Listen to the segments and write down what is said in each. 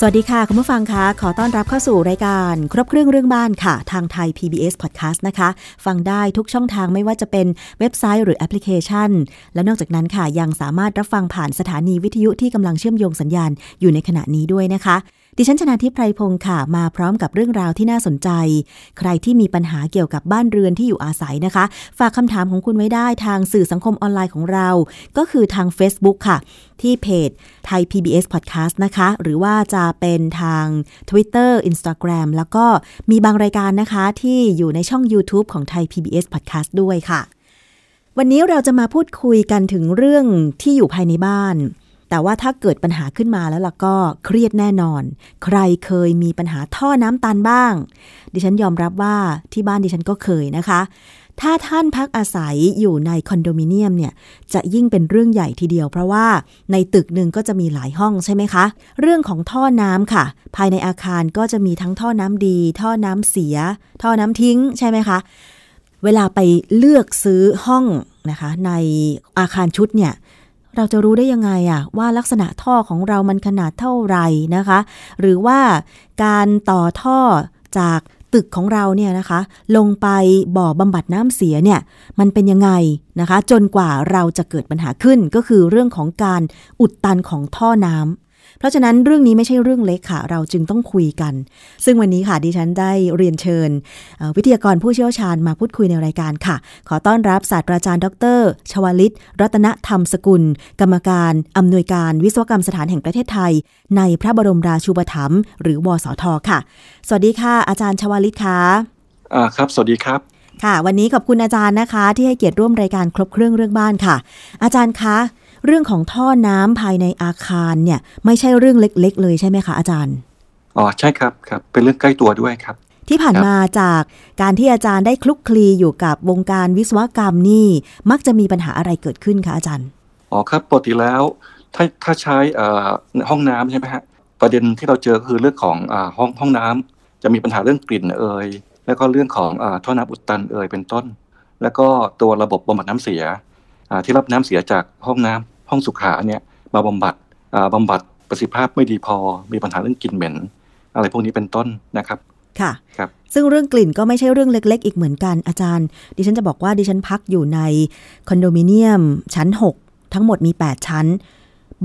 สวัสดีค่ะ คุณผู้ฟังคะ ขอต้อนรับเข้าสู่รายการ ครบเครื่องเรื่องบ้านค่ะ ทางไทย PBS Podcast นะคะ ฟังได้ทุกช่องทางไม่ว่าจะเป็นเว็บไซต์หรือแอปพลิเคชัน และนอกจากนั้นค่ะยังสามารถรับฟังผ่านสถานีวิทยุที่กำลังเชื่อมโยงสัญญาณอยู่ในขณะนี้ด้วยนะคะ ดิฉันชนะทิพไพรพงศ์ค่ะ มาพร้อมกับเรื่องราวที่น่าสนใจ ใครที่มีปัญหาเกี่ยวกับบ้านเรือนที่อยู่อาศัยนะคะ ฝากคำถามของคุณไว้ได้ทางสื่อสังคมออนไลน์ของเรา ก็คือทาง Facebook ค่ะ ที่เพจไทย PBS Podcast นะคะ หรือว่าจะเป็นทาง Twitter Instagram แล้วก็มีบางรายการนะคะ ที่อยู่ในช่อง YouTube ของไทย PBS Podcast ด้วยค่ะ วันนี้เราจะมาพูดคุยกันถึงเรื่องที่อยู่ภายในบ้าน แต่ว่าถ้าเกิดปัญหาขึ้นมาแล้วล่ะก็เครียดแน่นอน ใครเคยมีปัญหาท่อน้ำตันบ้าง ดิฉันยอมรับว่าที่บ้านดิฉันก็เคยนะคะ ถ้าท่านพักอาศัยอยู่ในคอนโดมิเนียมเนี่ยจะยิ่งเป็นเรื่องใหญ่ทีเดียว เพราะว่าในตึกหนึ่งก็จะมีหลายห้องใช่ไหมคะ เรื่องของท่อน้ำค่ะ ภายในอาคารก็จะมีทั้งท่อน้ำดี ท่อน้ำเสีย ท่อน้ำทิ้งใช่ไหมคะเวลาไปเลือกซื้อห้องนะคะ ในอาคารชุดเนี่ย เราจะรู้ได้ยังไงอะว่าลักษณะท่อของเรามันขนาดเท่าไหร่นะคะ หรือว่าการต่อท่อจากตึกของเราเนี่ยนะคะ ลงไปบ่อบำบัดน้ำเสียเนี่ยมันเป็นยังไงนะคะ จนกว่าเราจะเกิดปัญหาขึ้นก็คือเรื่องของการอุดตันของท่อน้ำ เพราะฉะนั้นเรื่องนี้ไม่ใช่เรื่องเล็กค่ะ เราจึงต้องคุยกัน ซึ่งวันนี้ค่ะดิฉันได้เรียนเชิญ วิทยากรผู้เชี่ยวชาญมาพูดคุยในรายการค่ะ ขอต้อนรับศาสตราจารย์ ดร ชวลิต รัตนธรรมสกุล กรรมการอำนวยการวิศวกรรมสถานแห่งประเทศไทย ในพระบรมราชูปถัมภ์หรือวสทค่ะ สวัสดีค่ะ อาจารย์ชวลิตค่ะอ่าครับ สวัสดีครับค่ะ วันนี้ขอบคุณอาจารย์นะคะ ที่ให้เกียรติร่วมรายการครบเครื่องเรื่องบ้านค่ะ อาจารย์คะ เรื่องของท่อน้ำภายในอาคารเนี่ยไม่ใช่เรื่องเล็ก ๆ เลยใช่ไหมคะอาจารย์ อ๋อใช่ครับครับ เป็นเรื่องใกล้ตัวด้วยครับ ที่ผ่านมาจากการที่อาจารย์ได้คลุกคลีอยู่กับวงการวิศวกรรมนี่ มักจะมีปัญหาอะไรเกิดขึ้นคะอาจารย์ อ๋อครับปกติแล้ว ถ้าถ้าใช้ห้องน้ำใช่ไหมฮะประเด็นที่เราเจอคือเรื่องของอห้องห้องน้ำจะมีปัญหาเรื่องกลิ่นเอ่ยแล้วก็เรื่องของอท่อน้ำอุดตันเอ่ยเป็นต้น แล้วก็ตัวระบบบำบัดน้ำเสียที่รับน้ำเสียจากห้องน้ำ ห้องสุขาเนี่ยมาบำบัดบำบัดประสิทธิภาพไม่ดีพอ มีปัญหาเรื่องกลิ่นเหม็น อะไรพวกนี้เป็นต้นนะครับ ค่ะครับ ซึ่งเรื่องกลิ่นก็ไม่ใช่เรื่องเล็ก ๆ อีกเหมือนกันอาจารย์ ดิฉันจะบอกว่าดิฉันพักอยู่ในคอนโดมิเนียม ชั้น 6 ทั้งหมดมี 8 ชั้น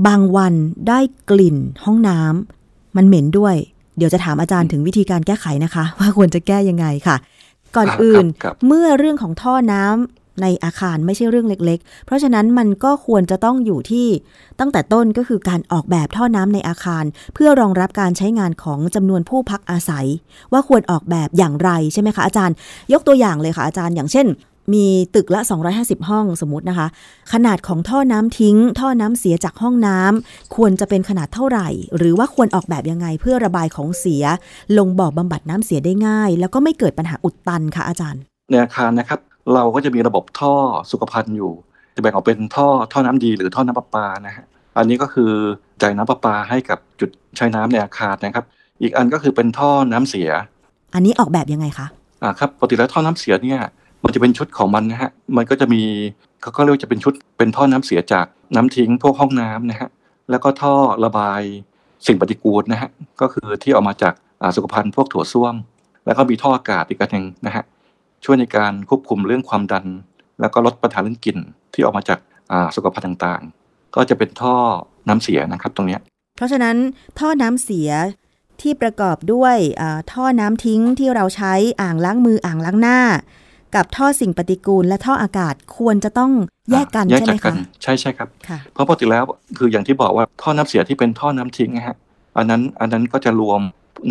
บางวันได้กลิ่นห้องน้ำมันเหม็นด้วย เดี๋ยวจะถามอาจารย์ถึงวิธีการแก้ไขนะคะ ว่าควรจะแก้ยังไงค่ะ ก่อนอื่นเมื่อเรื่องของท่อน้ำ ในอาคารไม่ใช่เรื่องเล็ก ๆ เพราะฉะนั้นมันก็ควรจะต้องอยู่ที่ตั้งแต่ต้นก็คือการออกแบบท่อน้ำในอาคาร เพื่อรองรับการใช้งานของจำนวนผู้พักอาศัย ว่าควรออกแบบอย่างไรใช่ไหมคะอาจารย์ ยกตัวอย่างเลยค่ะอาจารย์ อย่างเช่น มีตึกละ 250 ห้องสมมตินะคะ ขนาดของท่อน้ำทิ้ง ท่อน้ำเสียจากห้องน้ำควรจะเป็นขนาดเท่าไหร่ หรือว่าควรออกแบบยังไงเพื่อระบายของเสีย ลงบ่อบำบัดน้ำเสียได้ง่าย แล้วก็ไม่เกิดปัญหาอุดตันค่ะอาจารย์ในอาคารนะครับ เราก็จะมีระบบท่อสุขภัณฑ์อยู่ จะแบ่งออกเป็นท่อท่อน้ำดีหรือท่อน้ำประปานะฮะอันนี้ก็คือจ่ายน้ำประปาให้กับจุดใช้น้ำในอาคารนะครับ อีกอันก็คือเป็นท่อน้ำเสีย อันนี้ออกแบบยังไงคะอ่าครับปกติแล้วท่อน้ำเสียเนี่ยมันจะเป็นชุดของมันนะฮะมันก็จะมีเขาก็เรียกจะเป็นชุดเป็นท่อน้ำเสียจากน้ำทิ้งพวกห้องน้ำนะฮะแล้วก็ท่อระบายสิ่งปฏิกูลนะฮะก็คือที่ออกมาจากสุขภัณฑ์พวกถั่วส้วม แล้วก็มีท่ออากาศอีกอันหนึ่งนะฮะ ช่วยในการควบคุมเรื่องความดัน แล้วก็ลดปัญหาเรื่องกลิ่นที่ออกมาจากสุขภาพต่างๆ ก็จะเป็นท่อน้ำเสียนะครับตรงนี้ เพราะฉะนั้นท่อน้ำเสียที่ประกอบด้วยท่อน้ำทิ้งที่เราใช้อ่างล้างมืออ่างล้างหน้า กับท่อสิ่งปฏิกูล และท่ออากาศควรจะต้องแยกกันใช่ไหมคะใช่ใช่ครับ เพราะปกติแล้วคืออย่างที่บอกว่าท่อน้ำเสียที่เป็นท่อน้ำทิ้งนะฮะอันนั้นอันนั้นก็จะรวม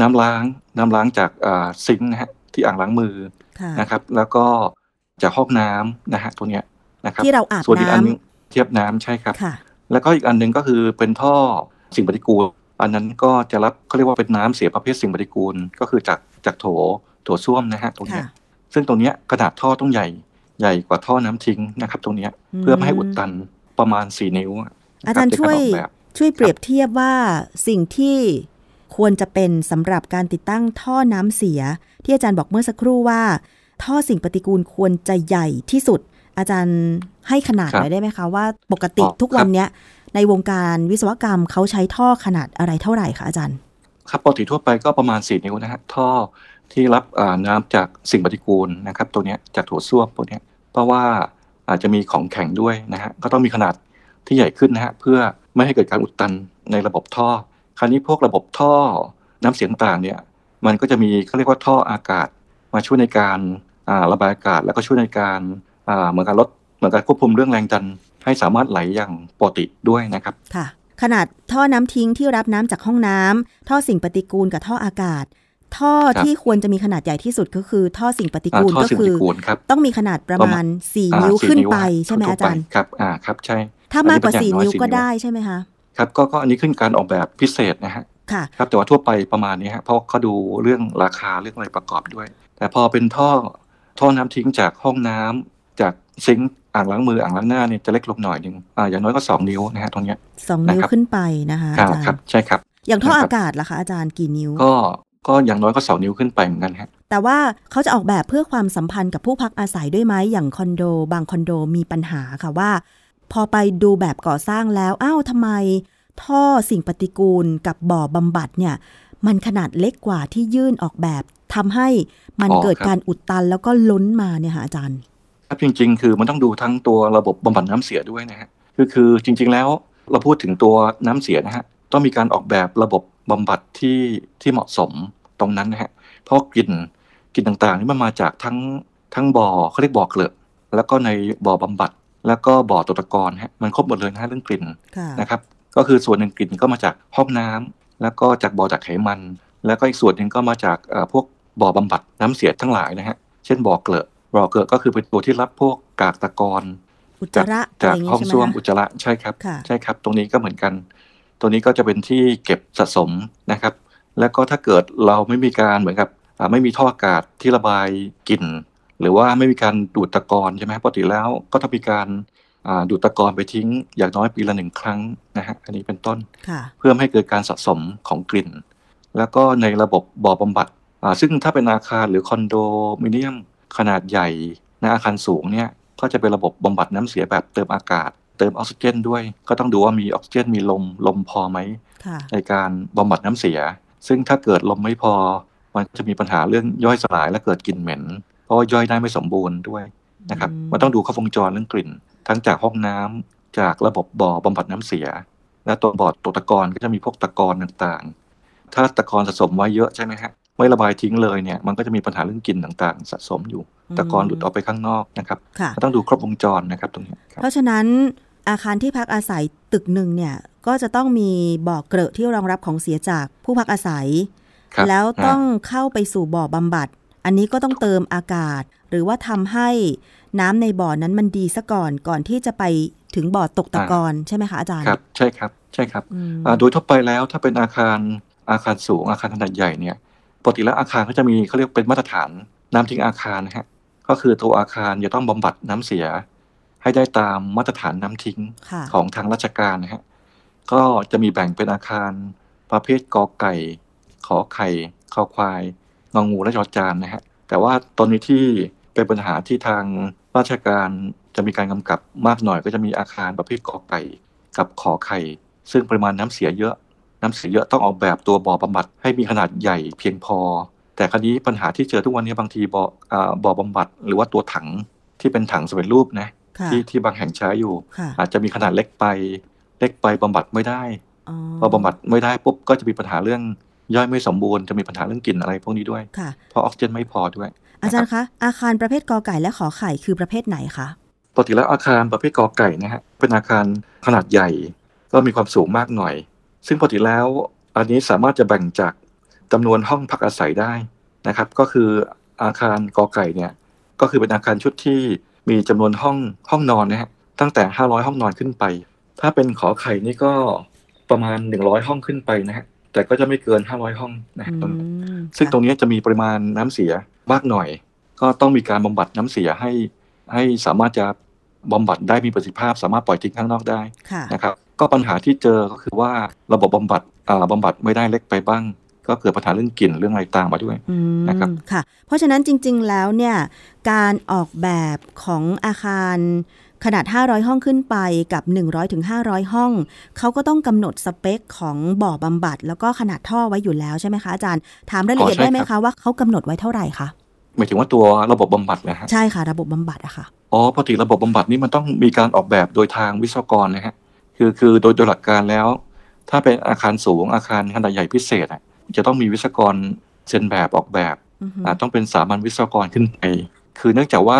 น้ำล้างน้ำล้างจากซิงค์นะฮะที่อ่างล้างมือ นะครับ แล้วก็จากห้องน้ำนะฮะตัวเนี้ยนะครับที่เราอาบส่วนอีกอันนึงเทียบน้ำใช่ครับ แล้วก็อีกอันหนึ่งก็คือเป็นท่อสิ่งปฏิกูล อันนั้นก็จะรับเขาเรียกว่าเป็นน้ำเสียประเภทสิ่งปฏิกูล ก็คือจากจากโถโถส้วมนะฮะตรงนี้ซึ่งตรงนี้ขนาดท่อต้องใหญ่ใหญ่กว่าท่อน้ำทิ้งนะครับ ตรงนี้เพื่อไม่ให้อุดตันประมาณสี่นิ้ว อาจารย์ช่วยช่วยเปรียบเทียบว่าสิ่งที่ ควรจะเป็นสำหรับการติดตั้งท่อน้ำเสีย ที่อาจารย์บอกเมื่อสักครู่ว่า ท่อสิ่งปฏิกูลควรจะใหญ่ที่สุด อาจารย์ให้ขนาดครัหบน่อยได้ไหมคะว่าปกติอ๋อทุกวันเนี้ยในวงการวิศวกรรมเขาใช้ท่อขนาดอะไรเท่าไหร่คะอาจารย์ ครับปกติทั่วไปก็ประมาณ4นิ้วนะฮะท่อที่รับอ่าน้ำจากสิ่งปฏิกูลนะครับ ตัวเนี้ยจากโถส้วมพวกเนี้ยเพราะว่าอาจจะมีของแข็งด้วยนะฮะก็ต้องมีขนาดที่ใหญ่ขึ้นนะฮะเพื่อไม่ให้เกิดการอุดตันในระบบท่อค ราวนี้พวกระบบท่อน้ำเสียงต่างเนี่ย มันก็จะมีเขาเรียกว่าท่ออากาศ มาช่วยในการอ่าระบายอากาศ แล้วก็ช่วยในการอ่าเหมือนการลดเหมือนการควบคุมเรื่องแรงดัน ให้สามารถไหลอย่างปกติด้วยนะครับค่ะขนาดท่อน้ำทิ้งที่รับน้ำจากห้องน้ำท่อสิ่งปฏิกูลกับท่ออากาศ ท่อครับที่ควรจะมีขนาดใหญ่ที่สุดก็คือ ท่อสิ่งปฏิอ่ากูลท่อก็สิ่งปคืฏิอกูลครับต้องมีขนาดประประมามาณณสี่อ่านิ้วสี่ขึ้นนิ้วไปฮะใช่ไหมทั่วอาๆจารย์ไปครับอ่าครับใช่ถ้ามากกว่าอันนี้สี่เป็นอย่างน้อยนิ้วสี่ก็นิ้วได้ใช่ไหมคะ ครับก็ก็อันนี้ขึ้นการออกแบบพิเศษนะฮะค่ะครับแต่ว่าทั่วไปประมาณนี้ฮะเพราะเขาดูเรื่องราคาเรื่องอะไรประกอบด้วย แต่พอเป็นท่อท่อน้ำทิ้งจากห้องน้ำจากซิงค์อ่างล้างมืออ่างล้างหน้าเนี่ยจะเล็กลงหน่อยหนึ่งอ่าอย่างน้อยก็สองนิ้วนะฮะตรงเนี้ยสองนิ้วนะครับขึ้นไปนะคะครัอาบจารครับย์ใช่ครับ อย่างท่อนะครับอากาศล่ะคะอาจารย์กี่นิ้ว ก็ก็อย่างน้อยก็สองนิ้วขึ้นไปเหมือนกันฮะแต่ว่าเขาจะออกแบบเพื่อความสัมพันธ์กับผู้พักอาศัยด้วยไหมอย่างคอนโด บางคอนโดมีปัญหาค่ะว่า พอไปดูแบบก่อสร้างแล้วอ้าวทำไม ท่อสิ่งปฏิกูลกับบ่อบำบัดเนี่ย มันขนาดเล็กกว่าที่ยื่นออกแบบทำให้มันเกิดการอุดตันแล้วก็ล้นมาเนี่ยค่ะอาจารย์ ครับจริง ๆ คือมันต้องดูทั้งตัวระบบบำบัดน้ำเสียด้วยนะฮะคือคือจริง ๆ แล้วเราพูดถึงตัวน้ำเสียนะฮะต้องมีการออกแบบระบบบำบัดที่ที่เหมาะสมตรงนั้นนะฮะเพราะกลิ่นกลิ่นต่างๆนี่มันมาจากทั้งทั้งบ่อเขาเรียกบ่อเกลือแล้วก็ในบ่อบำบัด แล้วก็บ่อตกตะกอนฮะมันครบหมดเลยนะฮะเรื่องกลิ่นค่ะนะครับ ก็คือส่วนหนึ่งกลิ่นก็มาจากห้องน้ำแล้วก็จากบ่อดักไขมัน แล้วก็อีกส่วนหนึ่งก็มาจากเอ่อพวกบ่อบำบัดน้ำเสียทั้งหลายนะฮะเช่นบ่อเกลือะบ่อเกลือะก็คือเป็นตัวที่รับพวกกากตะกอนอุจจาระอะไรจากอย่างห้งี้องใช่ไหมส้วมคะอุจจาระใช่ครับค่ะใช่ครับ ตรงนี้ก็เหมือนกัน ตัวนี้ก็จะเป็นที่เก็บสะสมนะครับ แล้วก็ถ้าเกิดเราไม่มีการเหมือนกับอ่าไม่มีท่ออากาศที่ระบายกลิ่น หรือว่าไม่มีการดูดตะกอนใช่ไหมปกติแล้วก็ต้องมีการอ่าดูดตะกอนไปทิ้ง อย่างน้อยปีละหนึ่งครั้งนะฮะอันนี้เป็นต้นค่ะเพื่อไม่ให้เกิดการสะสมของกลิ่น แล้วก็ในระบบบ่อบำบัดอ่าซึ่งถ้าเป็นอาคารหรือคอนโดมิเนียมขนาดใหญ่ในอาคารสูงเนี่ยก็จะเป็นระบบบำบัดน้ำเสียแบบเติมอากาศ เติมออกซิเจนด้วย ก็ต้องดูว่ามีออกซิเจนมีลมลมพอไหมค่ะในการบำบัดน้ำเสีย ซึ่งถ้าเกิดลมไม่พอมันจะมีปัญหาเรื่องย่อยสลายและเกิดกลิ่นเหม็นเพ ราะว่าย่อยได้ไม่สมบูรณ์ด้วยนะครับอืมมันต้องดูครบวงจรเรื่องกลิ่น ทั้งจากห้องน้ำจากระบบบ่อบำบัดน้ำเสีย และตัวบ่อตกตะกอนก็จะมีพวกตะกอนต่างๆ ถ้าตะกอนสะสมไว้เยอะใช่ไหมฮะไม่ระบายทิ้งเลยเนี่ยมันก็จะมีปัญหาเรื่องกลิ่นต่างๆ สะสมอยู่ ตะกอนหลุดออกไปข้างนอกนะครับค่ะก็ต้องดูครบวงจรนะครับตรงนี้ครับเพราะฉะนั้นอาคารที่พักอาศัยตึกหนึ่งเนี่ยก็จะต้องมีบ่อเกลอะที่รองรับของเสียจากผู้พักอาศัยครับแล้วต้องอ่เข้าไปสู่บ่อบำบัด อันนี้ก็ต้องเติมอากาศ หรือว่าทำให้น้ำในบ่อนั้นมันดีซะก่อนก่อนที่จะไปถึงบ่อตกตะกอนใช่ไหมคะอาจารย์ครับใช่ครับใช่ครับอืมอ่าโดยทั่วไปแล้วถ้าเป็นอาคารอาคารสูงอาคารขนาดใหญ่เนี่ยปกติแล้วอาคารก็จะมีเขาเรียกเป็นมาตรฐานน้ำทิ้งอาคารนะฮะก็คือตัวอาคารจะต้องบำบัดน้ำเสีย ให้ได้ตามมาตรฐานน้ำทิ้งค่ะของทางราชการนะฮะก็จะมีแบ่งเป็นอาคารประเภทกอไก่ ขอไข่ขอควาย งองูและจอจานนะฮะแต่ว่าตอนนี้ที่เป็นปัญหาที่ทางราชการจะมีการกำกับมากหน่อย ก็จะมีอาคารประเภทกอไก่กับขอไข่ ซึ่งปริมาณน้ำเสียเยอะ น้ำเสียเยอะต้องออกแบบตัวบ่อบำบัดให้มีขนาดใหญ่เพียงพอ แต่คราวนี้ปัญหาที่เจอทุกวันนี้บางทีบ่ออ่าบ่อบำบัด หรือว่าตัวถังที่เป็นถังสำเร็จรูปนะค่ะที่ที่บางแห่งใช้อยู่ค่ะอาจจะมีขนาดเล็กไป เล็กไปบำบัดไม่ได้อ๋อพอบำบัดไม่ได้ปุ๊บก็จะมีปัญหาเรื่อง ย่อยไม่สมบูรณ์จะมีปัญหาเรื่องกลิ่นอะไรพวกนี้ด้วยค่ะเพราะออกซิเจนไม่พอด้วย อาจารย์คะ อาคารประเภทกอไก่และขอไข่คือประเภทไหนคะปกติแล้วอาคารประเภทกอไก่นะฮะเป็นอาคารขนาดใหญ่ ก็มีความสูงมากหน่อย ซึ่งปกติแล้วอันนี้สามารถจะแบ่งจากจำนวนห้องพักอาศัยได้นะครับ ก็คืออาคารกอไก่เนี่ยก็คือเป็นอาคารชุดที่มีจำนวนห้องห้องนอนนะฮะตั้งแต่ 500 ห้องนอนขึ้นไป ถ้าเป็นขอไข่นี่ก็ประมาณ 100 ห้องขึ้นไปนะฮะ แต่ก็จะไม่เกิน 500 ห้องนะฮะอืตรงนี้มซึ่งค่ะตรงนี้จะมีปริมาณน้ำเสียมากหน่อย ก็ต้องมีการบำบัดน้ำเสียให้ให้สามารถจะบำบัดได้มีประสิทธิภาพ สามารถปล่อยทิ้งข้างนอกได้ค่ะนะครับก็ปัญหาที่เจอก็คือว่าระบบบำบัดอ่าบำบัดไม่ได้เล็กไปบ้าง ก็เกิดปัญหาเรื่องกลิ่นเรื่องอะไรตามมาด้วยอืมนะครับค่ะ เพราะฉะนั้นจริง ๆแล้วเนี่ยการออกแบบของอาคาร ขนาด 500 ห้องขึ้นไปกับ 100ถึง500 ห้อง เขาก็ต้องกำหนดสเปคของบ่อบำบัด แล้วก็ขนาดท่อไว้อยู่แล้วใช่ไหมคะอาจารย์ ถามรายละเอียดอ๋อใช่ได้ไหมครัคะบว่าเขากำหนดไว้เท่าไหร่คะหมายถึงว่าตัวระบบบำบัดนะฮะใช่ค่ะระบบบำบัดอะค่ะอ๋อปกติระบบบำบัดนี่มันต้องมีการออกแบบโดยทางวิศวกรนะฮะคือคือโดยโดยหลักการแล้ว ถ้าเป็นอาคารสูงอาคารขนาดใหญ่พิเศษอะจะต้องมีวิศวกรเซ็นแบบออกแบบอือฮึอ่าต้องเป็นสามัญวิศวกรขึ้นไป คือเนื่องจากว่า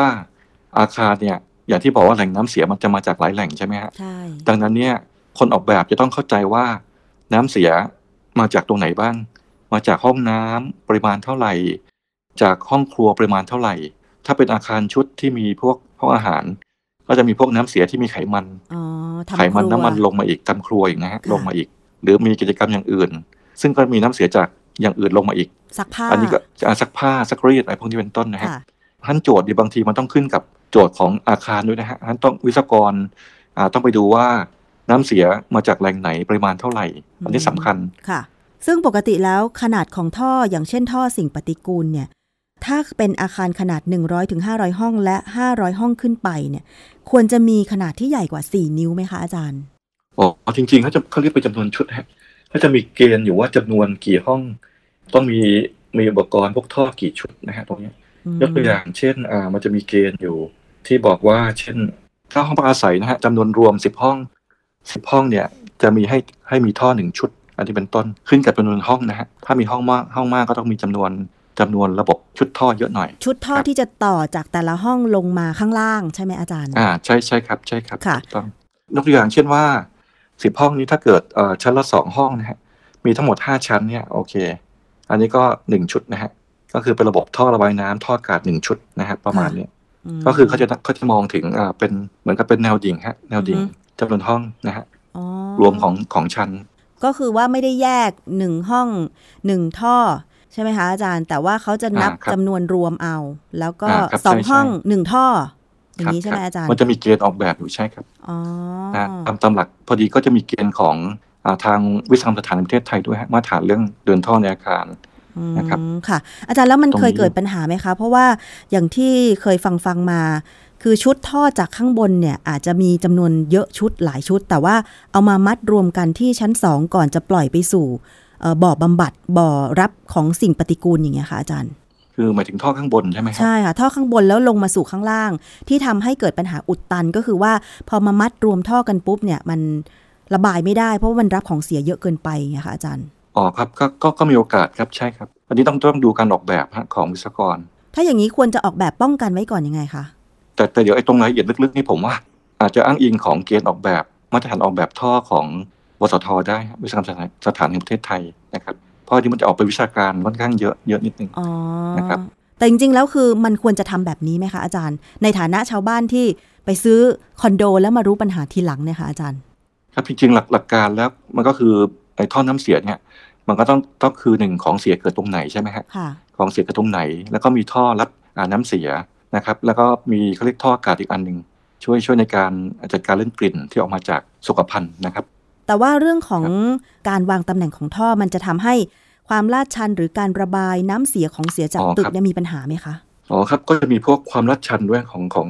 อาคารเนี่ย อย่างที่บอกว่าแหล่งน้ำเสียมันจะมาจากหลายแหล่งใช่ไหมฮะใช่ดังนั้นเนี่ยคนออกแบบจะต้องเข้าใจว่าน้ำเสียมาจากตรงไหนบ้าง มาจากห้องน้ำปริมาณเท่าไหร่ จากห้องครัวปริมาณเท่าไหร่ ถ้าเป็นอาคารชุดที่มีพวกห้องอาหาร ก็จะมีพวกน้ำเสียที่มีไขมันอ๋อทำไขมันครัวน้ำมันลงมาอีกทำครัวอีกนะฮะค่ะลงมาอีก หรือมีกิจกรรมอย่างอื่น ซึ่งก็มีน้ำเสียจากอย่างอื่นลงมาอีกซักผ้าอันนี้ก็จะซักผ้าซักรีดอะไรพวกนี้เป็นต้นนะฮะค่ะท่านโจทย์ดีบางทีมันต้องขึ้นกับ โจทย์ของอาคารด้วยนะฮะท่านต้องวิศวกรอ่าต้องไปดูว่าน้ำเสียมาจากแหล่งไหนปริมาณเท่าไหร่ อันนี้สำคัญค่ะ ซึ่งปกติแล้วขนาดของท่ออย่างเช่นท่อสิ่งปฏิกูลเนี่ยถ้าเป็นอาคารขนาด 100ถึง500ห้องและ 500 ห้องขึ้นไปเนี่ยควรจะมีขนาดที่ใหญ่กว่า 4 นิ้วไหมคะอาจารย์อ๋อจริงๆเขาจะเขาเรียกเป็นจำนวนชุดฮะเขาจะมีเกณฑ์อยู่ว่าจำนวนกี่ห้อง ต้องมีมีอุปกรณ์พวกท่อกี่ชุดนะฮะตรงเนี้ยอืมยกตัวอย่างเช่นอ่ามันจะมีเกณฑ์อยู่ ที่บอกว่า เช่นถ้าห้องพักอาศัยนะฮะจำนวนรวมสิบห้องสิบห้องเนี่ย จะมีให้ให้มีท่อหนึ่งชุด อันนี้เป็นต้นขึ้นกับจำนวนห้องนะฮะถ้ามีห้องมากห้องมากก็ต้องมีจำนวนจำนวนระบบชุดท่อเยอะหน่อย ชุดท่อครับที่จะต่อจากแต่ละห้องลงมาข้างล่างใช่ไหมอาจารย์อ่าใช่ใช่ครับใช่ครับค่ะถูกต้องยกตัวอย่างเช่นว่าสิบห้องนี้ถ้าเกิดเอ่อชั้นละสองห้องนะฮะมีทั้งหมดห้าชั้นเนี่ยโอเค อันนี้ก็หนึ่งชุดนะฮะก็คือเป็นระบบท่อระบายน้ำท่ออากาศหนึ่งชุดนะฮะประมาณเนี้ยม ก็คือเขาจะเขาจะมองถึงอ่าเป็นเหมือนกับเป็นแนวดิ่งฮะ แนวดิ่งอือฮึจำนวนห้องนะฮะอ๋อรวมของของชั้น ก็คือว่าไม่ได้แยกหนึ่งห้องหนึ่งท่อ ใช่ไหมคะอาจารย์ แต่ว่าเขาจะนับอ่าครับจำนวนรวมเอา แล้วก็อ่าครับสองใช่ห้องใช่หนึ่งท่ออย่าครังบนี้ใช่ไหมครับอาจารย์ มันจะมีเกณฑ์ออกแบบอยู่ใช่ครับอ๋อนะตามตามหลักพอดีก็จะมีเกณฑ์ของอ่าทางวิศวกรรมสถานแห่งประเทศไทยด้วยฮะมาตรฐานเรื่องเดินท่อในอาคาร นะครับอืมค่ะ อาจารย์แล้วมันตรงนี้เคยเกิดปัญหาไหมคะ เพราะว่าอย่างที่เคยฟังฟังมา คือชุดท่อจากข้างบนเนี่ย อาจจะมีจำนวนเยอะชุดหลายชุด แต่ว่าเอามามัดรวมกันที่ชั้นสองก่อนจะปล่อยไปสู่เอ่อบ่อบำบัดบ่อรับของสิ่งปฏิกูลอย่างเงี้ยค่ะอาจารย์คือหมายถึงท่อข้างบนใช่ไหมครับใช่ค่ะท่อข้างบนแล้วลงมาสู่ข้างล่าง ที่ทำให้เกิดปัญหาอุดตันก็คือว่า พอมามัดรวมท่อกันปุ๊บเนี่ยมันระบายไม่ได้ เพราะว่ามันรับของเสียเยอะเกินไปไงคะอาจารย์ อ๋อครับก็ก็ก็มีโอกาสครับใช่ครับ อันนี้ต้องต้องดูการออกแบบฮะของวิศวกร ถ้าอย่างนี้ควรจะออกแบบป้องกันไว้ก่อนยังไงคะแต่แต่เดี๋ยวไอ้ตรงรายละเอียดลึกๆนี่ผมว่า อาจจะอ้างอิงของเกณฑ์ออกแบบมาตรฐานออกแบบท่อของวสทได้ครับวิศวกรรมสถานสถานแห่งประเทศไทยนะครับเพราะอันนี้มันจะออกไปนวิชาการค่อนข้างเยอะเยอะนิดนึงอ๋อนะครับแต่จริงๆ แล้วคือมันควรจะทำแบบนี้ไหมคะอาจารย์ ในฐานะชาวบ้านที่ไปซื้อคอนโดแล้วมารู้ปัญหาทีหลังเนี่ยค่ะอาจารย์ ครับจริงๆหลักหลักการแล้วมันก็คือ ไอ้ท่อน้ำเสียเนี่ย มันก็ต้องต้องคือหนึ่งของเสียเกิดตรงไหนใช่ไหมฮะค่ะของเสียเกิดตรงไหน แล้วก็มีท่อรับอ่าน้ำเสียนะครับ แล้วก็มีเขาเรียกท่ออากาศอีกอันหนึ่งช่วยช่วยในการจัดการเรื่องกลิ่นที่ออกมาจากสุขภัณฑ์นะครับ แต่ว่าเรื่องของการวางตำแหน่งของท่อมันจะทำให้ความลาดชันหรือการระบายน้ำเสียของเสียจากอ๋อตึกครับเนี่ยมีปัญหาไหมคะอ๋อครับก็จะมีพวกความลัดชันด้วยของของ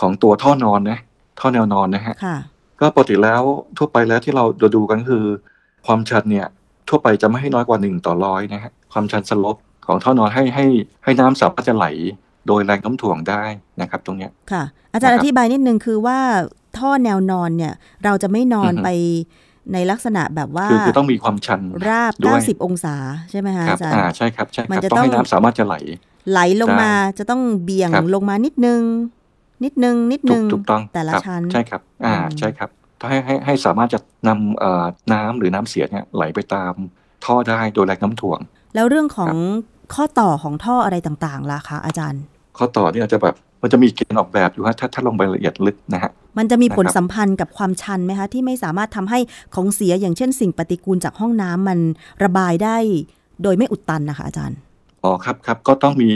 ของตัวท่อนอนนะท่อแนวนอนนะฮะค่ะก็ปกติแล้วทั่วไปแล้วที่เราดูกันก็คือ ความชันเนี่ยทั่วไปจะไม่ให้น้อยกว่าหนึ่งต่อร้อยนะฮะความชันสลบของท่อนอนให้ให้ให้น้ำสามารถจะไหลโดยแรงโน้มถ่วงได้นะครับ ตรงเนี้ยค่ะ อาจารย์นะอครับธิบายนิดนึงคือว่าท่อแนวนอนเนี่ย เราจะไม่นอนอือฮึไปในลักษณะแบบว่าคือคือต้องมีความชันราบด้วย90 องศาใช่ไหมคะครับอาจารย์อ่าใช่ครับใช่คมัรันบจะต้องให้ต้องน้ำสามารถจะไหล ไหลลงได้มาจะต้องเบี่ยงครับลงมานิดนึง นิดนึงนิดถูนึกงถูกต้องแต่ละครับชั้นใช่ครับ อ่าอืมใช่ครับ ถ้าให้ให้ให้สามารถจะนำเอ่อน้ำหรือน้ำเสียเนี่ยไหลไปตามท่อได้โดยแรงน้ำถ่วง แล้วเรื่องของข้อต่อของท่ออะไรต่างๆล่ะคะอาจารย์ ข้อต่อเนี่ยอาจจะแบบมันจะมีเกณฑ์ออกแบบอยู่ฮะถ้าถ้าลงไปละเอียดลึกนะฮะมันจะมีผลนะครับสัมพันธ์กับความชันไหมคะที่ไม่สามารถทำให้ของเสียอย่างเช่น สิ่งปฏิกูลจากห้องน้ำมันระบายได้โดยไม่อุดตันนะคะอาจารย์อ๋อครับครับก็ต้องมี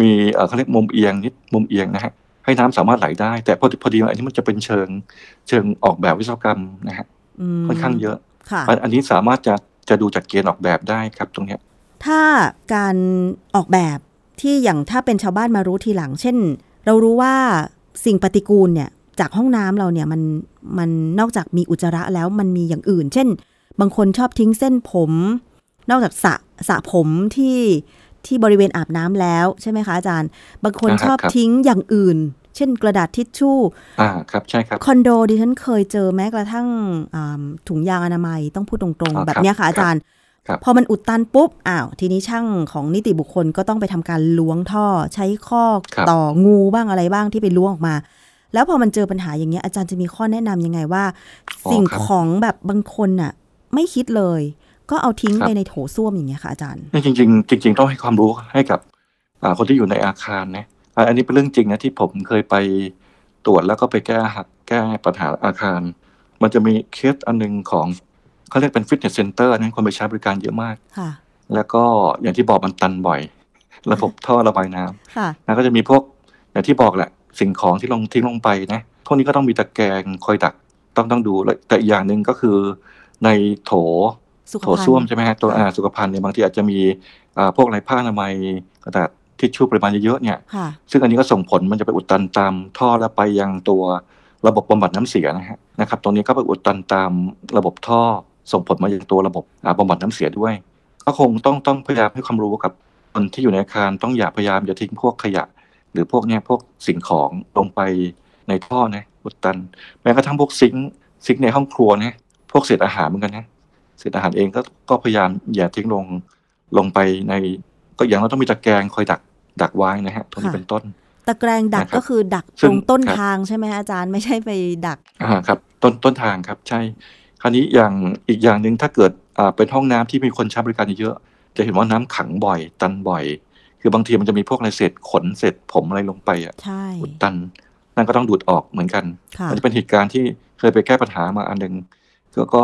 มีเอ่อเขาเรียกมุมเอียงนิดมุมเอียงนะฮะ ให้น้ำสามารถไหลได้ แต่พอพอดีอันนี้มันจะเป็นเชิงเชิงออกแบบวิศวกรรมนะฮะมค่อนข้างเยอะค่ะอันอันนี้สามารถจะจะดูจากเกณฑ์ออกแบบได้ครับตรงเนี้ยถ้าการออกแบบที่อย่างถ้าเป็นชาวบ้านมารู้ทีหลัง เช่น เรารู้ว่าสิ่งปฏิกูลเนี่ยจากห้องน้ำเราเนี่ยมันมันนอกจากมีอุจจาระแล้วมันมีอย่างอื่น เช่น บางคนชอบทิ้งเส้นผม นอกจากสระสระผมที่ ที่บริเวณอาบน้ำแล้วใช่ไหมคะอาจารย์ บางคนอ่าฮะชอบครับทิ้งอย่างอื่น เช่นกระดาษทิชชู่อ่าครับใช่ครับคอนโดดิฉันเคยเจอแม้กระทั่งอ่าถุงยางอนามัยต้องพูดตรงอ๋อๆแบบครับเนี้ยค่ะอาจารย์ครับพอมันอุดตันปุ๊บอ้าวทีนี้ช่างของนิติบุคคลก็ต้องไปทำการล้วงท่อ ใช้ข้อครับต่องูบ้างอะไรบ้างที่ไปล้วงออกมา แล้วพอมันเจอปัญหาอย่างเงี้ยอาจารย์จะมีข้อแนะนำยังไงว่า สิ่งของแบบบางคนน่ะ ไม่คิดเลย ก็เอาทิ้งไปในโถส้วมอย่างเงี้ยค่ะอาจารย์นี่จริงๆจริง ๆ ต้องให้ความรู้ให้กับอ่าคนที่อยู่ในอาคารนะอ่าอันนี้เป็นเรื่องจริงนะที่ผมเคยไปตรวจแล้วก็ไปแก้หักแก้ปัญหาอาคาร มันจะมีเคสอันหนึ่งของเขาเรียกเป็น fitness center นั้นคนไปใช้บริการเยอะมากค่ะแล้วก็อย่างที่บอกมันตันบ่อย ระบบท่อระบายน้ำค่ะแล้วก็จะมีพวกอย่างที่บอกแหละสิ่งของที่ลงทิ้งลงไปนะพวกนี้ก็ต้องมีตะแกรงคอยดักต้องต้องดูแล้วแต่อีกอย่างหนึ่งก็คือในโถสุข โถภัณฑ์ส้วมใช่ไหมฮะตัวค่ะอ่าสุขภัณฑ์เนี่ยบางทีอาจจะมีอ่าพวกอะไรผ้าอนามัยกระดาษทิชชู่ปริมาณเยอะๆเนี่ยค่ะซึ่งอันนี้ก็ส่งผลมันจะไปอุดตันตามท่อแล้วไปยังตัวระบบบำบัดน้ำเสียนะฮะนะครับ ตรงนี้ก็ไปอุดตันตามระบบท่อ ส่งผลมายังตัวระบบอ่าบำบัดน้ำเสียด้วย ก็คงต้องต้องพยายามให้ความรู้กับคนที่อยู่ในอาคารต้องอย่าพยายามอย่าทิ้งพวกขยะ หรือพวกเนี้ยพวกสิ่งของลงไปในท่อนะอุดตัน แม้กระทั่งพวกซิงค์ซิงค์ในห้องครัวนะพวกเศษอาหารเหมือนกันนะ เศษอาหารเองก็ก็พยายามอย่าทิ้งลงลงไปใน ก็อย่างเราต้องมีตะแกรงคอยดักดักไว้นะฮะตรงนี้ค่ะเป็นต้น ตะแกรงดักนะครับก็คือดักซึ่ตงรงต้นครับทางใช่ไหมอาจารย์ไม่ใช่ไปดักอ่าครับ ต้นต้นทางครับใช่ คราวนี้อย่างอีกอย่างหนึ่งถ้าเกิดอ่าเป็นห้องน้ำที่มีคนใช้บริการเยอะๆจะเห็นว่าน้ำขังบ่อย ตันบ่อย คือบางทีมันจะมีพวกอะไรเศษขนเศษผมอะไรลงไปอะใช่อุดตัน นั่นก็ต้องดูดออกเหมือนกันค่ะมันจะเป็นเหตุการณ์ที่เคยไปแก้ปัญหามาอันหนึ่งก็ก็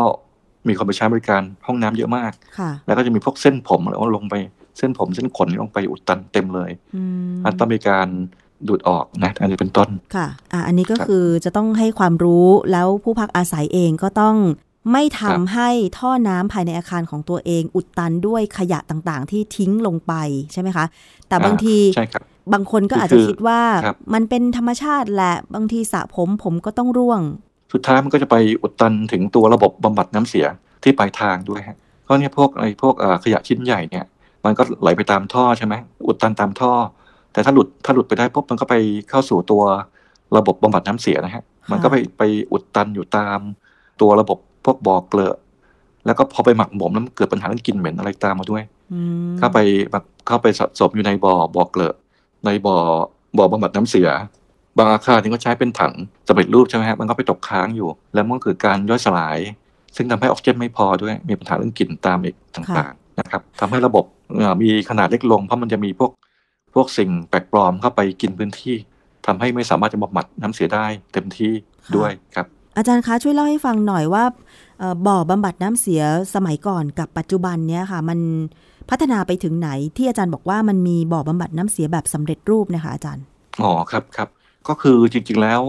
มีคนไปใช้บริการห้องน้ำเยอะมากค่ะแล้วก็จะมีพวกเส้นผมแล้วลงไปเส้นผมเส้นขนลงไปอุดตันเต็มเลยอืมอันต้องมีการดูดออกนะอันนี้เป็นต้นค่ะอะ อันนี้ก็ครับคือจะต้องให้ความรู้แล้วผู้พักอาศัยเองก็ต้องไม่ทำครับให้ท่อน้ำภายในอาคารของตัวเอง อุดตันด้วยขยะต่างๆ ที่ทิ้งลงไปใช่ไหมคะ แต่บางทีใช่ครับบางคนก็คืออาจจะคิดว่าครับมันเป็นธรรมชาติแหละ บางทีสระผมผมก็ต้องร่วง สุดท้ายมันก็จะไปอุดตันถึงตัวระบบบำบัดน้ำเสียที่ปลายทางด้วยฮะก็เนี่ยพวกไอ้พวกเอ่อขยะชิ้นใหญ่เนี่ย มันก็ไหลไปตามท่อใช่ไหมอุดตันตามท่อ แต่ถ้าหลุดถ้าหลุดไปได้ปุ๊บมันก็ไปเข้าสู่ตัวระบบบำบัดน้ำเสียนะฮะมันก็ไปไปอุดตันอยู่ตาม ตัวระบบพวกบ่อเกลือแล้วก็พอไปหมักหมมแล้วมันเกิดปัญหาเรื่องกลิ่นเหม็นอะไรตามมาด้วยอืมเข้าไปแบบเข้าไปสะสมอยู่ในบ่อบ่อเกลอะในบ่อบ่อบำบัดน้ำเสีย บางอาคารนี่ก็ใช้เป็นถังสำเร็จรูปใช่ไหมฮะมันก็ไปตกค้างอยู่ แล้วมันก็เกิดการย่อยสลาย ซึ่งทำให้ออกซิเจนไม่พอด้วยมีปัญหาเรื่องกลิ่นตามอีกต่างๆนะครับทำให้ระบบเอ่อมีขนาดเล็กลง เพราะมันจะมีพวกพวกสิ่งแปลกปลอมเข้าไปกินพื้นที่ทำให้ไม่สามารถจะบำบัดน้ำเสียได้เต็มที่ด้วยครับอาจารย์คะช่วยเล่าให้ฟังหน่อยว่าเอ่อบ่อบำบัดน้ำเสียสมัยก่อนกับปัจจุบันเนี้ยค่ะ มันพัฒนาไปถึงไหนที่อาจารย์บอกว่ามันมีบ่อบำบัดน้ำเสียแบบสำเร็จรูปนะคะอาจารย์อ๋อครับครับ ก็คือจริงๆแล้ว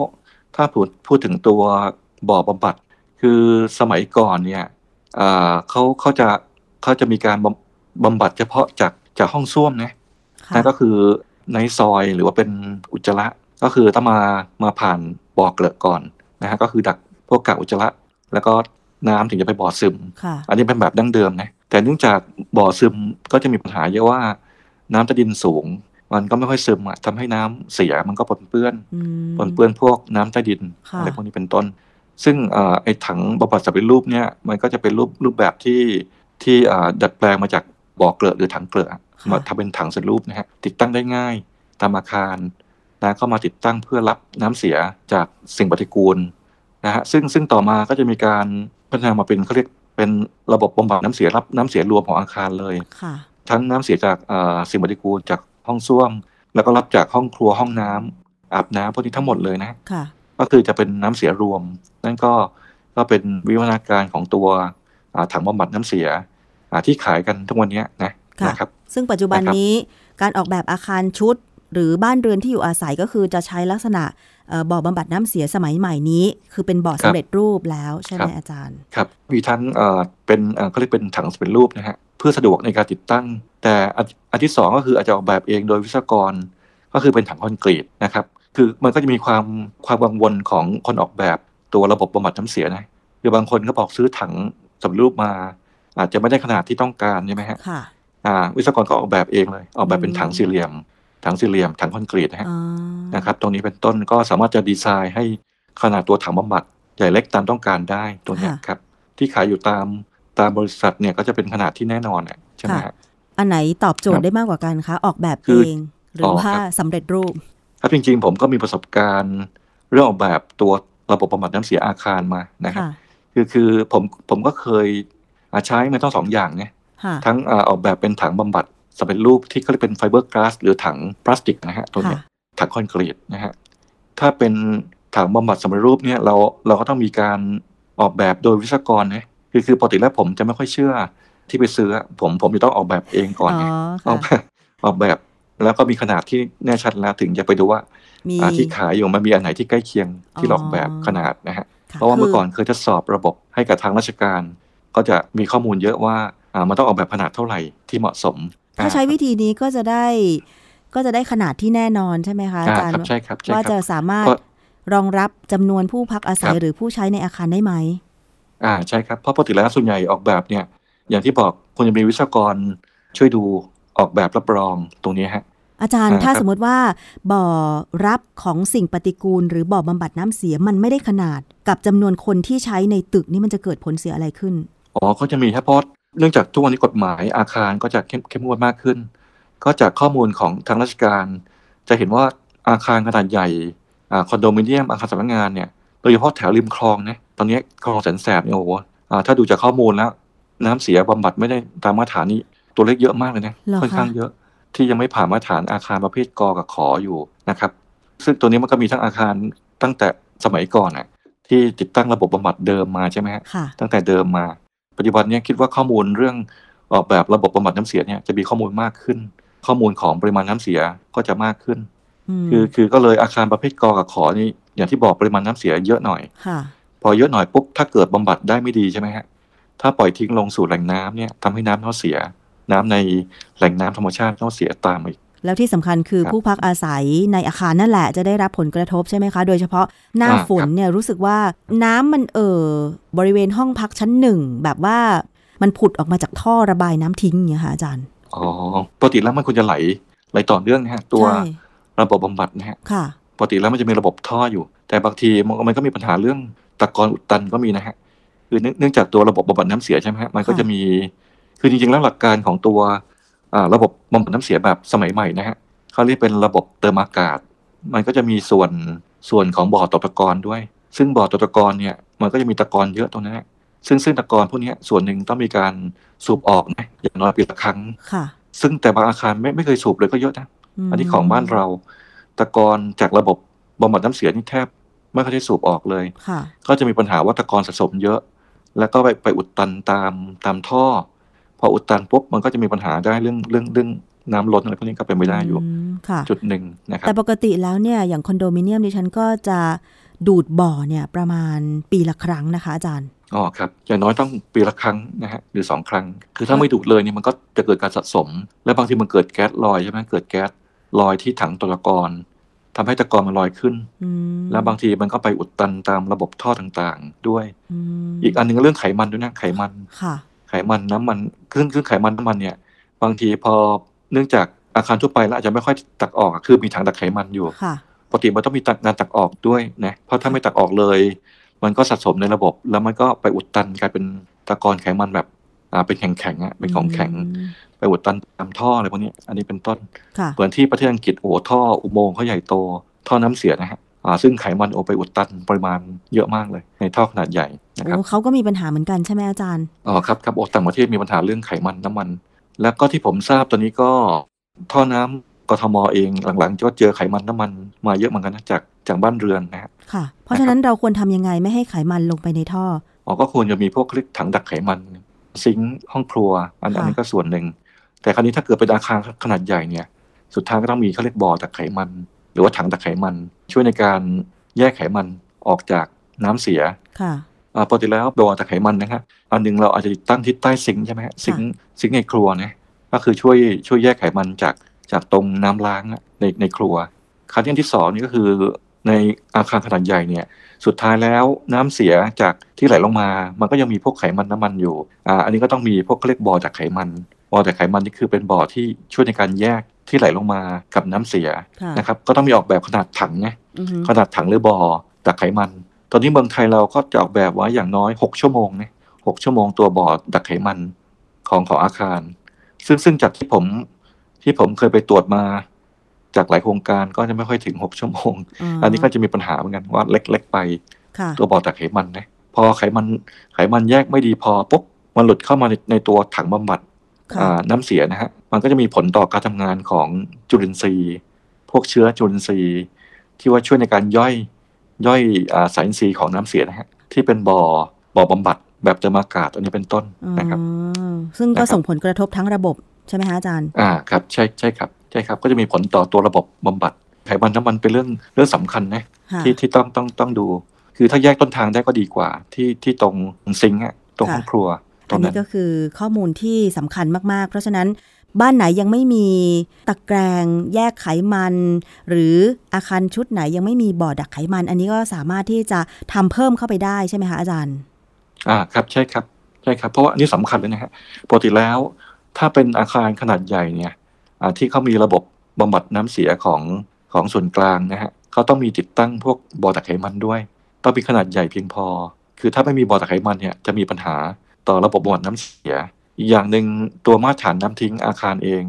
ถ้าพูดพูดถึงตัวบ่อบำบัด คือสมัยก่อนเนี่ยอ่าเขาเขาจะเขาจะมีการบำบำบัดเฉพาะจากจากห้องส้วมนะค่ะนั่นก็คือในซอยหรือว่าเป็นอุจจาระก็คือต้องมามาผ่านบ่อเกลือะก่อนนะฮะก็คือดักพวกกากอุจจาระแล้วก็น้ำถึงจะไปบ่อซึมค่ะอันนี้เป็นแบบดั้งเดิมนะแต่เนื่องจากบ่อซึมก็จะมีปัญหาเยอะว่าน้ำใต้ดินสูง มันก็ไม่ค่อยซึมอะทำให้น้ำเสียมันก็ปนเปื้อนอืมปนเปื้อนพวกน้ำใต้ดินค่ะอะไรพวกนี้เป็นต้น ซึ่งเอ่อไอ้ถังบำบัดสำเร็จรูปเนี่ยมันก็จะเป็นรูปรูปแบบที่ที่เอ่อดัดแปลงมาจากบ่อเกลือะหรือถังเกลือะมาทำเป็นถังสำเร็จรูปนะฮะติดตั้งได้ง่ายตามอาคารนะก็มาติดตั้งเพื่อรับน้ำเสียจากสิ่งปฏิกูลนะฮะซึ่งซึ่งต่อมาก็จะมีการพัฒนามาเป็นเขาเรียกเป็นระบบบำบัดน้ำเสียรับน้ำเสียรวมของอาคารเลยค่ะทั้งน้ำเสียจากเอ่อสิ่งปฏิกูลจาก ห้องส้วม แล้วก็รับจากห้องครัวห้องน้ำอาบน้ำพวกนี้ทั้งหมดเลยนะค่ะ ก็คือจะเป็นน้ำเสียรวม นั่นก็ก็เป็นวิวัฒนาการของตัวอ่าถังบำบัดน้ำเสียอ่าที่ขายกันทุกวันเนี้ยนะค่ะนะครับ ซึ่งปัจจุบันนะครับนี้การออกแบบอาคารชุด หรือบ้านเรือนที่อยู่อาศัยก็คือจะใช้ลักษณะเอ่อ บ่อบำบัดน้ำเสียสมัยใหม่นี้ คือเป็นบ่อครัสำบเร็จรูปแล้วใช่ไหมครับอาจารย์ ครับ มีทั้งเอ่อเป็นเอ่อเขาเรียกเป็นถังสำเร็จรูปนะฮะเพื่อสะดวกในการติดตั้ง แต่อันอันที่สองก็คืออาจจะออกแบบเองโดยวิศวกร ก็คือเป็นถังคอนกรีตนะครับคือมันก็จะมีความความกังวลของคนออกแบบตัวระบบบำบัดน้ำเสียนะคือบางคนก็บอกซื้อถังสำเร็จรูปมา อาจจะไม่ได้ขนาดที่ต้องการใช่ไหมฮะค่ะอ่าวิศวกรก็ออกแบบเองเลย ออกแบบเป็นอืมถังสี่เหลี่ยม ถังสี่เหลี่ยมถังคอนกรีตนะฮะอ๋อนะครับ ตรงนี้เป็นต้นก็สามารถจะดีไซน์ให้ขนาดตัวถังบำบัดใหญ่เล็กตามต้องการได้ตัวเนี้ยครับ ที่ขายอยู่ตามตามบริษัทเนี่ยก็จะเป็นขนาดที่แน่นอนอะใช่ไหมฮะอันไหนตอบโจทครัย์บได้มากกว่ากันคะออกแบบคืเอองหรืออว่าครับสำเร็จรูป ครับจริงๆ ผมก็มีประสบการณ์ เรื่องออกแบบตัวระบบบำบัดน้ำเสียอาคารมานะครับค่ะคือคือผมผมก็เคยอ่าใช้มาต้องสองอย่างเนี่ยค่ะทั้งอาออกแบบเป็นถังบำบัด สำเร็จรูปที่เขาเรียกเป็นไฟเบอร์กลาสหรือถังพลาสติกนะฮะตัวเนี้ยค่ะถังคอนกรีตนะฮะถ้าเป็นถังบำบัดสำเร็จรูปเนี่ยเราเราก็ต้องมีการออกแบบโดยวิศวกรนะคือคือปกติแล้วผมจะไม่ค่อยเชื่อที่ไปซื้อ ผมผมจะต้องออกแบบเองก่อนอ๋อไงออกแบค่ะบออกแบบแล้วก็มีขนาดที่แน่ชัดแล้วถึงจะไปดูว่ามีอ่าที่ขายอยู่มันมีอันไหนที่ใกล้เคียงที่เราออกแบบขนาดนะฮะค่เพราะว่าเมื่อก่อนคืเคยทดสอบระบบให้กับทางราชการ ก็จะมีข้อมูลเยอะว่าอ่ามันต้องออกแบบขนาดเท่าไหร่ที่เหมาะสม ถ้าใช้วิธีนี้ก็จะได้ก็จะได้ขนาดที่แน่นอนใช่ไหมคะอาอ่าจารย์ครับใช่ครับใช่ว่าคจะรับสามารถเพราะรองรับจำนวนผู้พักอาศัยครับหรือผู้ใช้ในอาคารได้ไหม อ่าใช่ครับเพราะปกติแล้วส่วนใหญ่ออกแบบเนี่ย อย่างที่บอกควรจะมีวิศวกรช่วยดูออกแบบรับรองตรงนี้ฮะ อาจารย์อ่าถ้าครับสมมติว่า บ่อรับของสิ่งปฏิกูล หรือบ่อบำบัดน้ำเสียมันไม่ได้ขนาด กับจำนวนคนที่ใช้ในตึกนี่มันจะเกิดผลเสียอะไรขึ้นอ๋อก็จะมีครับเพราะ เนื่องจากทุกวันนี้กฎหมายอาคารก็จะเข้มเข้มงวดมากขึ้น ก็จากข้อมูลของทางราชการ จะเห็นว่าอาคารขนาดใหญ่อ่าคอนโดมิเนียมอาคารสำนักงานเนี่ยโดยเฉพาะแถวริมคลองนะตอนนี้คลองแสนแสบเนี่ยโอ้โหอ่าถ้าดูจากข้อมูลแล้ว น้ำเสียบำบัดไม่ได้ตามมาตรฐานนี้ตัวเลขเยอะมากเลยนะเหรอคะค่อนข้างเยอะที่ยังไม่ผ่านมาตรฐานอาคารประเภทกอกับขออยู่นะครับ ซึ่งตัวนี้มันก็มีทั้งอาคารตั้งแต่สมัยก่อนน่ะที่ติดตั้งระบบบำบัดเดิมมาใช่ไหมฮะค่ะตั้งแต่เดิมมา ปัจจุบันเนี้คิดว่าข้อมูลเรื่องออกแบบระบบบำบัดน้ำเสียเนี่ยจะมีข้อมูลมากขึ้น ข้อมูลของปริมาณน้ำเสียก็จะมากขึ้นมคือคือก็เลยอาคารประเภทกอกับขอนี่อย่างที่บอกปริมาณน้ำเสียเยอะหน่อยค่ะพอเยอะหน่อยปุ๊บถ้าเกิดบำบัดได้ไม่ดีใช่ไหมฮะถ้าปล่อยทิ้งลงสู่แหล่งน้ำเนี่ยทำให้น้ำเน่าเสีย น้ำในแหล่งน้ำธรรมชาติเน่าเสียตามมาอีก แล้วที่สำคัญคือครับผู้พักอาศัยในอาคารนั่นแหละ จะได้รับผลกระทบใช่ไหมคะ โดยเฉพาะหน้าอ่าฝนเนี่ยรู้สึกว่าน้ำมันเอ่อบริเวณห้องพักชั้นหนึ่งแบบว่ามันผุดออกมาจากท่อระบายน้ำทิ้งอย่างเงี้ยค่ะอาจารย์อ๋อปกติแล้วมันควรจะไหลไหลต่อเนื่องนะฮะตัวใช่ระบบบำบัดนะฮะค่ะปกติแล้วมันจะมีระบบท่ออยู่ แต่บางทีมันมันก็มีปัญหาเรื่องตะกอนอุดตันก็มีนะฮะคือเนื่องเนื่องจากตัวระบบบำบัดน้ำเสียใช่ไหมฮะมันก็ค่ะจะมี คือจริงๆแล้วหลักการของตัวอ่า ระบบบำบัดน้ำเสียแบบสมัยใหม่นะฮะเขาเรียกเป็นระบบเติมอากาศ มันก็จะมีส่วนส่วนของบ่อตกตะกอนด้วย ซึ่งบ่อตกตะกอนเนี่ยมันก็จะมีตะกอนเยอะตรงนั้นนะซึ่งซึ่งตะกอนพวกเนี้ยส่วนหนึ่งต้องมีการสูบออกนะอย่างน้อยปีละครั้งค่ะ ซึ่งแต่บางอาคารไม่ไม่เคยสูบเลยก็เยอะนะมอันนี้ของบ้านเรา ตะกอนจากระบบบำบัดน้ำเสียนี่แทบไม่ค่อยได้สูบออกเลยค่ะก็จะมีปัญหาว่าตะกอนสะสมเยอะ แล้วก็ไปไปอุดตันตามตามท่อ พออุดตันปุ๊บมันก็จะมีปัญหาได้เรื่องเรื่องเรื่องน้ำล้นอะไรพวกนี้ก็เป็นไปได้อยู่มค่ะจุดหนึ่งนะครัแต่บปกติแล้วเนี่ยอย่างคอนโดมิเนียมดิฉันก็จะดูดบ่อเนี่ยประมาณปีละครั้งนะคะ อาจารย์อ๋อครับอย่างน้อยต้องปีละครั้งนะฮะหรือสองครั้ง คือถ้าไม่ดูดเลยนี่มันก็จะเกิดการสะสม และบางทีมันเกิดแก๊สลอยใช่ไหมเกิดแก๊สลอยที่ถังตะกอนทำให้ตะกอนมันลอยขึ้นอืมแล้วบางทีมันก็ไปอุดตันตามระบบท่อต่างๆ ด้วยมอีกอันหนึงเรื่องไขมันด้วยนะไขมันค่ะ ไขมันน้ำมันซึ่งซึ่งไขมันน้ำมันเนี่ย บางทีพอเนื่องจากอาคารทั่วไปแล้วอาจจะไม่ค่อยตักออกอะคือมีถังตักไขมันอยู่ค่ะปกติมันต้องมีตักงานตักออกด้วยนะเพราะถ้าไม่ตักออกเลย มันก็สะสมในระบบ แล้วมันก็ไปอุดตันกลายเป็นตะกอนไขมันแบบอ่าเป็นแข็งๆอะเป็นของแข็งอืมไปอุดตันตามท่ออะไรพวกนี้ อันนี้เป็นต้นค่ะเหมือนที่ประเทศอังกฤษโอ้โหท่ออุโมงค์เขาใหญ่โต ท่อน้ำเสียนะฮะอ่าซึ่งไขมันโอไปอุดตันปริมาณเยอะมากเลย ในท่อขนาดใหญ่ นะครับโอ้เขาก็มีปัญหาเหมือนกันใช่ไหมอาจารย์อ๋อครับครับโอ้ต่างประเทศมีปัญหาเรื่องไขมันน้ำมัน แล้วก็ที่ผมทราบตอนนี้ก็ท่อน้ำกทมเองหลังๆก็เจอไขมันน้ำมันมาเยอะเหมือนกันนะจากจากบ้านเรือนนะฮะค่ะ เพราะฉะนั้นเราควรทำยังไงไม่ให้ไขมันลงไปในท่ออ๋อก็ควรจะมีพวกคลิกถังดักไขมันซิงค์ห้องครัวอันค่ะอันนี้ก็ส่วนหนึ่ง แต่คราวนี้ถ้าเกิดเป็นอาคารขนาดใหญ่เนี่ย สุดท้ายก็ต้องมีเขาเรียกบ่อตักไขมัน หรือว่าถังตักไขมัน ช่วยในการแยกไขมันออกจากน้ำเสียค่ะอ่า ปกติแล้วบ่อตักไขมันนะครับอันหนึงเราอาจจะติดตั้งที่ใต้ซิงค์ใช่ไหมฮะซิงค์ซิงค์ในครัวนะก็คือช่วยช่วยแยกไขมันจากจากตรงน้ำล้างอะในในครัวครั้งที่สองนี่ก็คือในอาคารขนาดใหญ่เนี่ยสุดท้ายแล้วน้ำเสียจากที่ไหลลงมา มันก็ยังมีพวกไขมันน้ำมันอยู่อ่าอันนี้ก็ต้องมีพวกเขาเรียกบ่อจากไขมันบ่อจากไขมันนี่คือเป็นบ่อที่ช่วยในการแยกที่ไหลลงมากับน้ำเสียค่ะนะครับก็ต้องมีออกแบบขนาดถังไงอือฮึขนาดถังหรือบ่อดักไขมันต อนนี้เมืองไทยเราก็จะออกแบบไว้อย่างน้อย 6 ชั่วโมงนะหกชั่วโมงตัวบ่อดักไขมันของของอาคาร ซึ่งซึ่งจากที่ผมที่ผมเคยไปตรวจมา จากหลายโครงการก็จะไม่ค่อยถึง 6 ชั่วโมง อันนี้ก็จะมีปัญหาเหมือนกันว่าเล็ก ๆ ไปค่ะตัวบ่อดักไขมันนะพอไขมันไขมันแยกไม่ดีพอปุ๊บมันหลุดเข้ามาในในตัวถังบำบัดค่ะอ่าน้ำเสียนะฮะมันก็จะมีผลต่อการทำงานของจุลินทรีย์ พวกเชื้อจุลินทรีย์ ที่ว่าช่วยในการย่อย ย่อยอาสารอินทรีย์ของน้ำเสียนะฮะที่เป็นบ่อบ่อบำบัดแบบเติมอากาศอันนี้เป็นต้นนะครับอืมซึ่งก็นะครับส่งผลกระทบทั้งระบบใช่ไหมคะอาจารย์ อ่าครับใช่ใช่ครับใช่ครับก็จะมีผลต่อตัวระบบบำบัดไขมันน้ำมันเป็นเรื่องเรื่องสำคัญนะค่ะที่ที่ต้องต้องต้องดู คือถ้าแยกต้นทางได้ก็ดีกว่า ที่ที่ตรงซิงค์อะตรงค่ะห้องครัวตรอันงนี้นั้นก็คือข้อมูลที่สำคัญมากๆ เพราะฉะนั้น บ้านไหนยังไม่มีตะแกรงแยกไขมัน หรืออาคารชุดไหนยังไม่มีบ่อดักไขมัน อันนี้ก็สามารถที่จะทำเพิ่มเข้าไปได้ใช่ไหมคะอาจารย์ อ่าครับใช่ครับใช่ครับ เพราะว่าอันนี้สำคัญเลยนะฮะปกติแล้วถ้าเป็นอาคารขนาดใหญ่เนี่ยอ่าที่เขามีระบบบำบัดน้ำเสียของของส่วนกลางนะฮะเขาต้องมีติดตั้งพวกบ่อตะไขมันด้วยต้องมีขนาดใหญ่เพียงพอ คือถ้าไม่มีบ่อตะไขมันเนี่ยจะมีปัญหาต่อระบบบำบัดน้ำเสีย อีกอย่างหนึ่งตัวมาตรฐานน้ำทิ้งอาคารเอง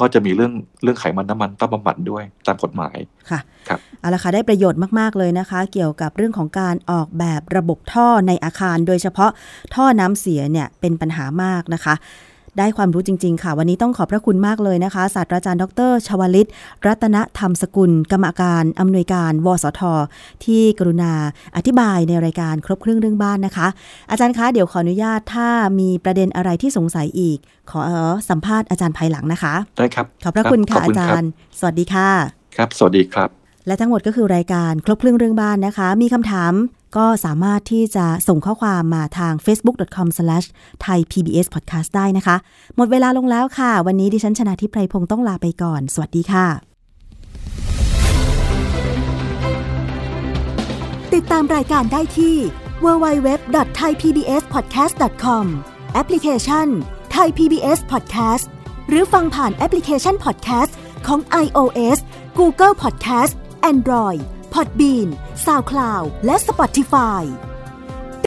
ก็จะมีเรื่องเรื่องไขมันน้ำมันต้องบำบัดด้วยตามกฎหมายค่ะครับเอาละค่ะได้ประโยชน์มากๆเลยนะคะ เกี่ยวกับเรื่องของการออกแบบระบบท่อในอาคาร โดยเฉพาะท่อน้ำเสียเนี่ยเป็นปัญหามากนะคะ ได้ความรู้จริง ๆ ค่ะ วันนี้ต้องขอบพระคุณมากเลยนะคะ ศาสตราจารย์ดรชวลิต รัตนธรรมสกุล กรรมการอำนวยการ วสท ที่กรุณาอธิบายในรายการครบเครื่องเรื่องบ้านนะคะ อาจารย์คะเดี๋ยวขออนุญาตถ้ามีประเด็นอะไรที่สงสัยอีก ขอสัมภาษณ์อาจารย์ภายหลังนะคะได้ครับขอบพระคุณขค่ะอบอาคุณจาครับรย์ สวัสดีค่ะ ครับ สวัสดีครับ และทั้งหมดก็คือรายการครบเครื่องเรื่องบ้านนะคะ มีคำถาม ก็สามารถที่จะส่งข้อความมาทาง facebook.com/thaipbspodcast ได้นะคะ หมดเวลาลงแล้วค่ะ วันนี้ดิฉันชนะทิพไพรพงศ์ต้องลาไปก่อน สวัสดีค่ะ ติดตามรายการได้ที่ www.thaipbspodcast.com แอปพลิเคชัน Thai PBS Podcast หรือฟังผ่านแอปพลิเคชัน Podcast ของ iOS Google Podcast Android Podbean SoundCloud และ Spotify